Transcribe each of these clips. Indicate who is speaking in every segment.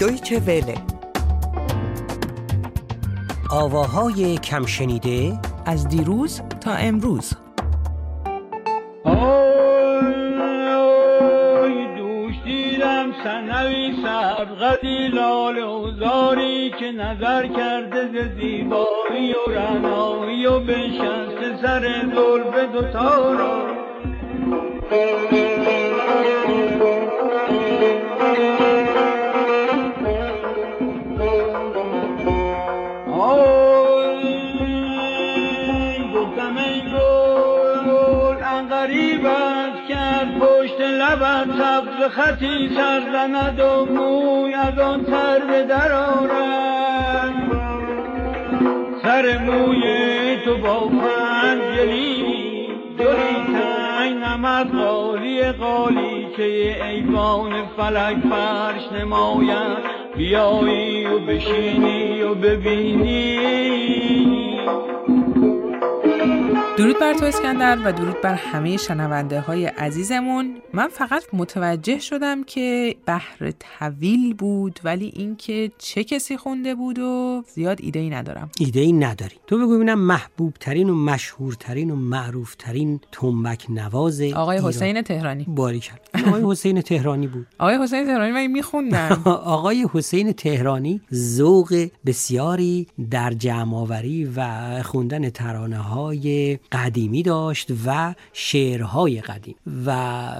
Speaker 1: دویچه وله
Speaker 2: آواهای کم شنیده
Speaker 3: از دیروز تا امروز.
Speaker 4: آی دوش دیدم سنوی سبقتی لال اوزاری که نظر کرده ز زیبایی و رنایی و بنشسته سر زلف دوتا را. سبز خطی سر زند و موی از آن تر به در آرد. سر موی تو با پنجلی جلی تنگ نمد قالی قالی که ایوان فلک فرش نماید. بیایی و بشینی و ببینی.
Speaker 3: درود بر تو اسکندر و درود بر همه شنونده های عزیزمون. من فقط متوجه شدم که بحر طویل بود ولی اینکه چه کسی خونده بود و زیاد ایده ای ندارم.
Speaker 2: ایده ای نداری تو بگو ببینم محبوب ترین و مشهور ترین و معروف ترین تنبک نواز
Speaker 3: آقای
Speaker 2: ایران.
Speaker 3: حسین تهرانی.
Speaker 2: باری کرد آقای حسین تهرانی بود.
Speaker 3: آقای حسین تهرانی من میخوندم.
Speaker 2: آقای حسین تهرانی ذوق بسیاری در جمعآوری و خوندن ترانه های قدیمی داشت و شعرهای قدیم. و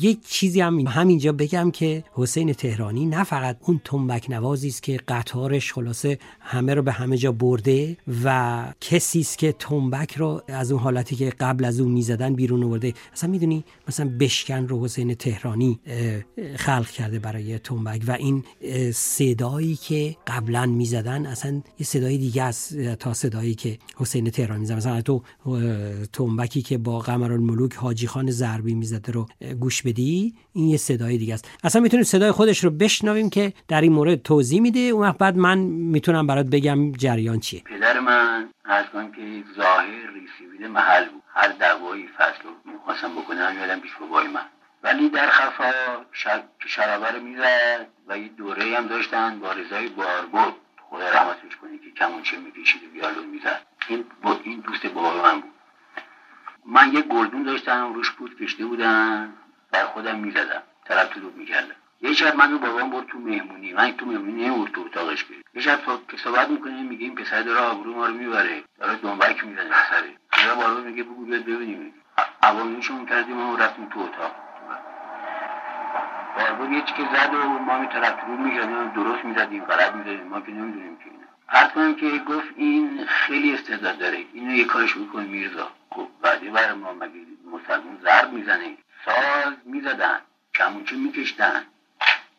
Speaker 2: یک چیزی هم همینجا بگم که حسین تهرانی نه فقط اون تنبک نوازی است که قطارش خلاصه همه رو به همه جا برده و کسی است که تنبک رو از اون حالتی که قبل از اون می‌زدن بیرون آورده. اصلا می‌دونی مثلا بشکن رو حسین تهرانی خلق کرده برای تنبک و این صدایی که قبلا می‌زدن اصلا یه صدای دیگه است تا صدایی که حسین تهرانی می‌زد. مثلا تو اه، تنبکی که با قمرالملوک حاجی خان ضربی می‌زده رو گوش بدی؟ این یه صدای دیگه است. اصلا می‌تونیم صدای خودش رو بشنویم که در این مورد توضیح میده. اون وقت بعد من می‌تونم برات بگم جریان چیه.
Speaker 5: پدر من از که ظاهر ریسیویده محل بود. هر دعوایی فصل رو می‌خواستم بکنم یادم پیش بابای من. ولی در خفا شرابه رو می‌زد و یه دوره هم داشتن با رضای باربود. خدا رحمتش کنه که کمونچه می‌کشید و ویالون می‌زد. این با این دوست بابای من بود. من یه گلدون داشتم روش بود کشته بودن بر خودم می‌زدم. طرف تو می‌کردم. یه شب منو بابام برد تو مهمونی. من تو مهمونی نمی‌برد تو اتاقش بریم. یه شب که صحبت می‌کنیم میگه این پسر داره آبرو ما رو می‌بره. داره دنبک می‌زنه پسره. داره بارو میگه بگو بیاد ببینیم. عوامشون کردیم و رفتیم تو اتاق. باربور یه چیکه زد و ما می طرف می‌زدیم درست می‌زدیم غلط می‌زدیم ما که نمی‌دونیم که اینه عرض کنم که گفت این خیلی استعداد داره. اینو یه کارش بکن میرزا. خب بعدی برای ما مگه مسلمون ضرب می‌زنه؟ ساز می‌زدن کمونچه میکشتن.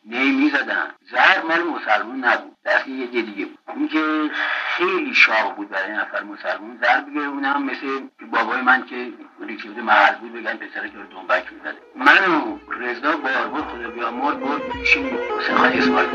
Speaker 5: نی می‌زدن زر مال مسلمون نبود. دست یه دیگه بود. اون که خیلی شاق بود برای نفر مسلمون زر بگیره اونم مثل بابای من که ریکیوده محل بود بگن پسره که دنبک می‌زده. من و رضا باربود خدا بیامرد برد پیش حسین خان اسماعیل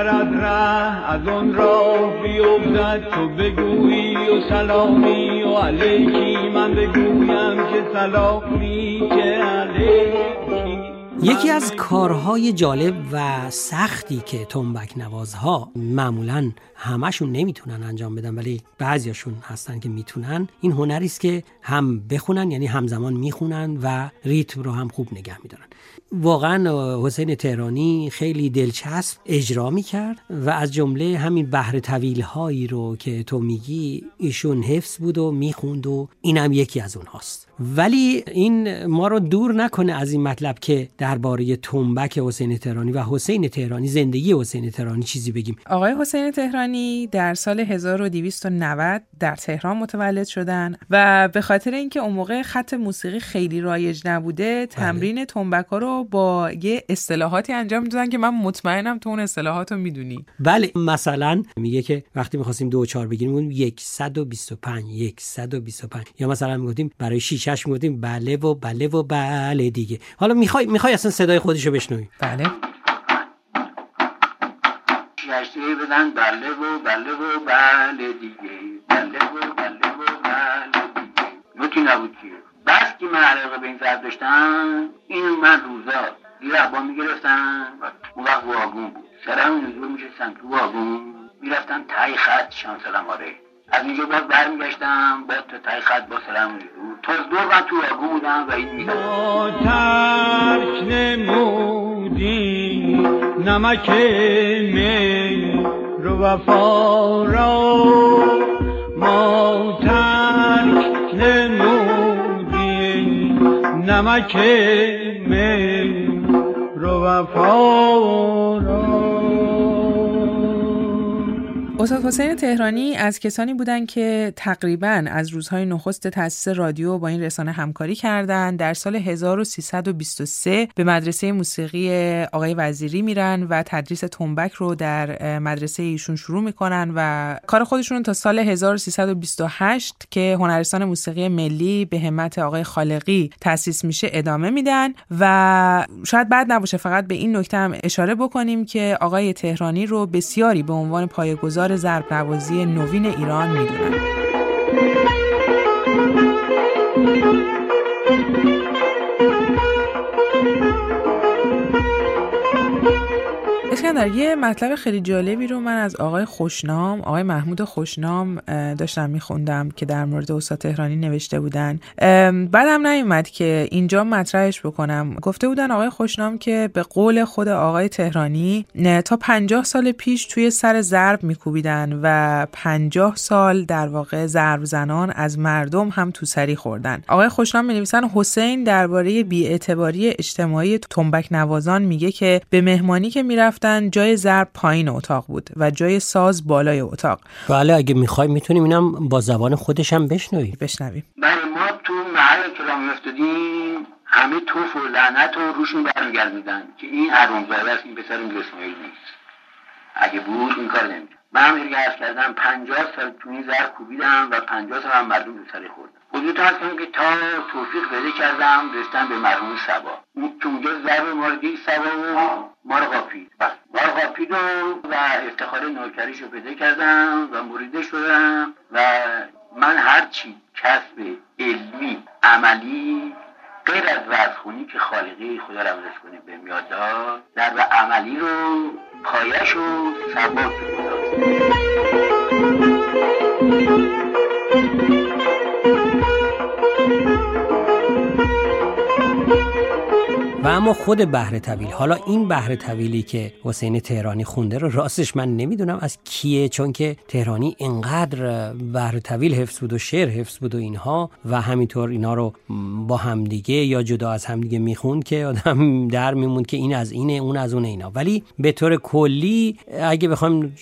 Speaker 4: گذرد ره از آن راه بیفتد تو بگویی و سلامی و علیکی. من بگویم که سلامی که
Speaker 2: یکی از کارهای جالب و سختی که تنبک نوازها معمولا همشون نمی‌تونن انجام بدن ولی بعضیاشون هستن که می‌تونن این هنری است که هم بخونن یعنی همزمان می‌خونن و ریتم رو هم خوب نگه میدارن. واقعا حسین تهرانی خیلی دلچسب اجرا می‌کرد و از جمله همین بحر طویل هایی رو که تو میگی ایشون حفظ بود و می‌خوند و اینم یکی از اونهاست. ولی این ما رو دور نکنه از این مطلب که درباره تنبک حسین تهرانی و حسین تهرانی زندگی حسین تهرانی چیزی بگیم.
Speaker 3: آقای حسین تهرانی در سال 1290 در تهران متولد شدن و به خاطر اینکه اون موقع خط موسیقی خیلی رایج نبوده تمرین تنبک ها رو با یه اصطلاحاتی انجام می‌دادن که من مطمئنم تو اون اصطلاحات رو می‌دونی.
Speaker 2: بله مثلا میگه که وقتی می‌خواستیم دو و چهار بگیریم میگیم 125 125 یا مثلا می‌گفتیم برای شیشش می‌گفتیم بله و بله و بله دیگه. حالا می‌خوای می‌خوای اصلا صدای خودش رو بشنویم
Speaker 3: بله
Speaker 5: بدن بله و بله و بله دیگه. بله و بله و بله دیگه. نوتی نبود که بس که من علاقه به این ضرب داشتم این من روزا یه با می‌گرفتن اون وقت واگون بود. سرم نزور میشستم تو واگون می‌رفتم تای خط شانسلم آره. از اینجا باز برمیگشتم باید تا تای خط با سلام نزور تا دور من تو واگون بودم و این میگم
Speaker 4: ترک نمودی نمک می رو وفا را نمک می رو وفا
Speaker 3: استاد حسین تهرانی از کسانی بودند که تقریبا از روزهای نخست تاسیس رادیو با این رسانه همکاری کردند. در سال 1323 به مدرسه موسیقی آقای وزیری میرن و تدریس تنبک رو در مدرسه ایشون شروع می‌کنن و کار خودشون تا سال 1328 که هنرستان موسیقی ملی به همت آقای خالقی تأسیس میشه ادامه میدن و شاید بعد نباشه فقط به این نکته هم اشاره بکنیم که آقای تهرانی رو بسیاری به عنوان پایه‌گذار ضرب نوازی نوین ایران می‌دونن. اسکندر یه مطلب خیلی جالبی رو من از آقای خوشنام آقای محمود خوشنام داشتم میخوندم که در مورد استاد تهرانی نوشته بودن. بعدم نیومد که اینجا مطرحش بکنم. گفته بودن آقای خوشنام که به قول خود آقای تهرانی تا پنجاه سال پیش توی سر ضرب میکوبیدن و پنجاه سال در واقع ضرب زنان از مردم هم تو سری خوردن. آقای خوشنام می نویسن حسین درباره بیاعتباری اجتماعی تنبک نوازان میگه که به مهمانی که می‌رفت جای ضرب پایین اتاق بود و جای ساز بالای اتاق.
Speaker 2: بله اگه می‌خوای می‌تونیم اینم با زبان خودش هم بشنویم
Speaker 3: بشنویم.
Speaker 5: بله ما تو محل که را میافتادیم. همه توف و لعنت رو روشون برمیگردیدن که این حرومزاده است این پسر اسماعیل نیست. اگه بود این کار نمیده من هم ارگه کردم پنجاه سال تو این زر کوبیدم و پنجاه سال هم مردم رو سری خوردم. حضورت هست کنم که تا توفیق پیدا کردم رستم به مرحوم سبا. اون که اونجا ضرب ما رو دید سبا و ما رو قاپید ما رو قاپید و, و افتخار نوکریش رو پیدا کردم و مریده شدم و من هرچی کسب علمی عملی غیر از وزخونی که خالقی خدا رمزش کنه به میاد در عملی رو پایش و ثبات
Speaker 2: اما خود بهره طویل. حالا این بهره طویلی که حسین تهرانی خونده رو راستش من نمی‌دونم از کیه چون که تهرانی انقدر بهره طویل حفظ بود و شعر حفظ بود و اینها و همینطور اینا رو با همدیگه یا جدا از همدیگه می‌خوند که آدم در میموند که این از اینه اون از اون اینا. ولی به طور کلی اگه بخوایم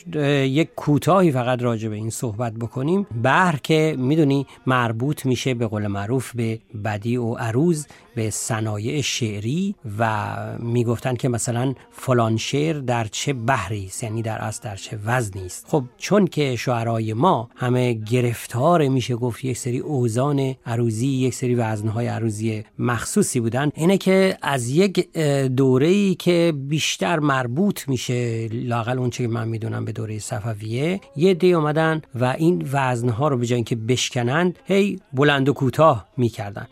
Speaker 2: یک کوتاهی فقط راجع به این صحبت بکنیم بهر که می‌دونی مربوط میشه به قول معروف به بدی و عروض به صنایع شعری و می‌گفتن که مثلا فلان شعر در چه بحری است یعنی در اصل در چه وزنی است. خب چون که شعرای ما همه گرفتار میشه گفت یک سری اوزان عروضی یک سری وزنهای عروضی مخصوصی بودن اینه که از یک دوره که بیشتر مربوط میشه لاقل اون که من می‌دونم به دوره صفویه یه دی اومدن و این وزنها رو به جای اینکه بشکنند هی بلند و کوتاه می‌کردن.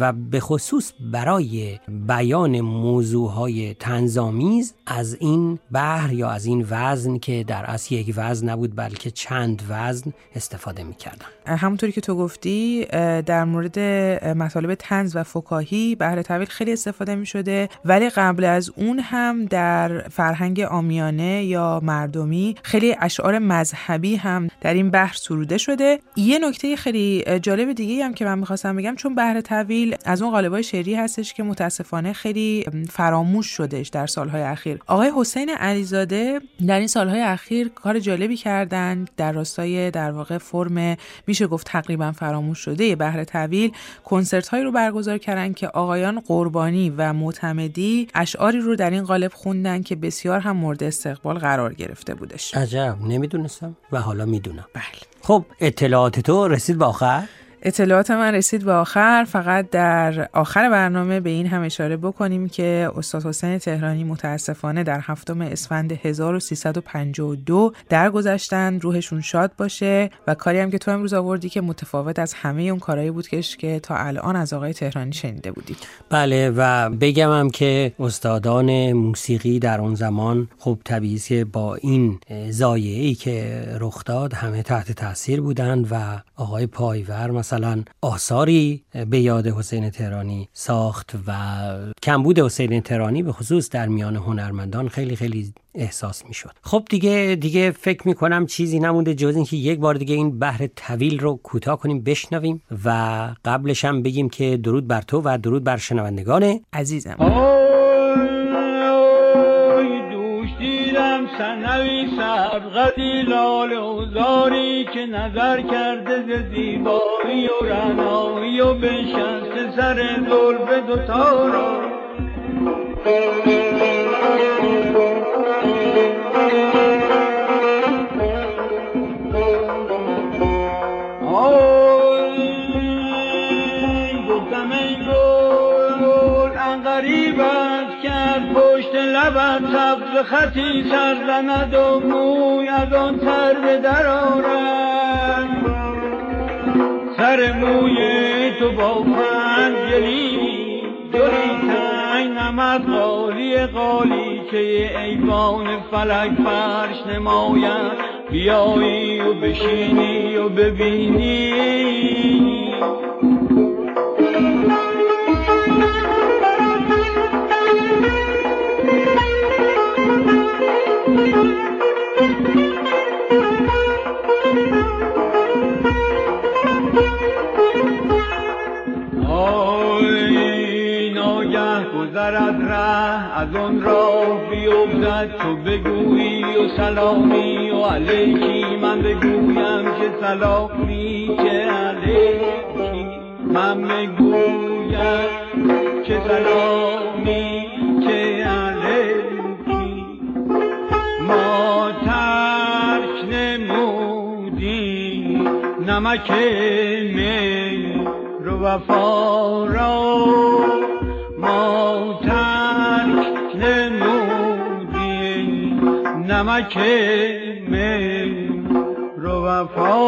Speaker 2: و به خصوص برای بیان موضوعهای تنظامیز از این بحر یا از این وزن که در اصل یک وزن نبود بلکه چند وزن استفاده می‌کردن.
Speaker 3: همونطوری که تو گفتی در مورد مطالب تنز و فکاهی بهر طویل خیلی استفاده می شده ولی قبل از اون هم در فرهنگ آمیانه یا مردمی خیلی اشعار مذهبی هم در این بحر سروده شده. یه نکته خیلی جالب دیگه هم که من می‌خواستم بگم چون بهر طویل از اون قالبای شعری هستش که متاسفانه خیلی فراموش شدهش در سالهای اخیر. آقای حسین علیزاده در این سالهای اخیر کار جالبی کردن در راستای در واقع فرم میشه گفت تقریبا فراموش شده بهره طویل. کنسرت هایی رو برگزار کردن که آقایان قربانی و معتمدی اشعاری رو در این قالب خوندن که بسیار هم مورد استقبال قرار گرفته بودش.
Speaker 2: عجب نمی‌دونستم و حالا می‌دونم.
Speaker 3: بله.
Speaker 2: خب اطلاعات تو رسید به آخر؟
Speaker 3: اطلاعات من رسید به آخر. فقط در آخر برنامه به این هم اشاره بکنیم که استاد حسین تهرانی متاسفانه در هفتم اسفند 1352 درگذشتن روحشون شاد باشه و کاری هم که تو امروز آوردی که متفاوت از همه اون کارهایی بود که تا الان از آقای تهرانی شنیده بودید.
Speaker 2: بله و بگم هم که استادان موسیقی در اون زمان خب طبیعی با این زایعی که رخ داد همه تحت تاثیر بودند و آقای پایور مثلا آثاری به یاد حسین تهرانی ساخت و کمبود حسین تهرانی به خصوص در میان هنرمندان خیلی خیلی احساس می شد خب دیگه دیگه فکر می کنم چیزی نمونده جز اینکه یک بار دیگه این بحر طویل رو کوتاه کنیم بشنویم و قبلش هم بگیم که درود بر تو و درود بر شنوندگان
Speaker 3: عزیزم.
Speaker 4: سنوی سبغتی لال اوزاری که نظر کرده ز زیبایی و رنایی و بنشسته سر دلف دوتا را. لبت سبز خطی سر زند و موی از آن تر به در سر موی تو با پنجلی دلی تنگ نمد قالی قالی که ایوان فلک فرش نماید. بیایی و بشینی و ببینی. از آن راه بیفتد. تو بگویی و سلامی و علیکی. من بگویم که سلامی که علیکی. من بگویم که سلامی که علیکی. ما ترک نمودی نمک می رو وفا را نمک می رو وفا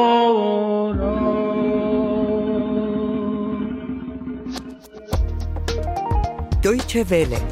Speaker 1: دویچه وله.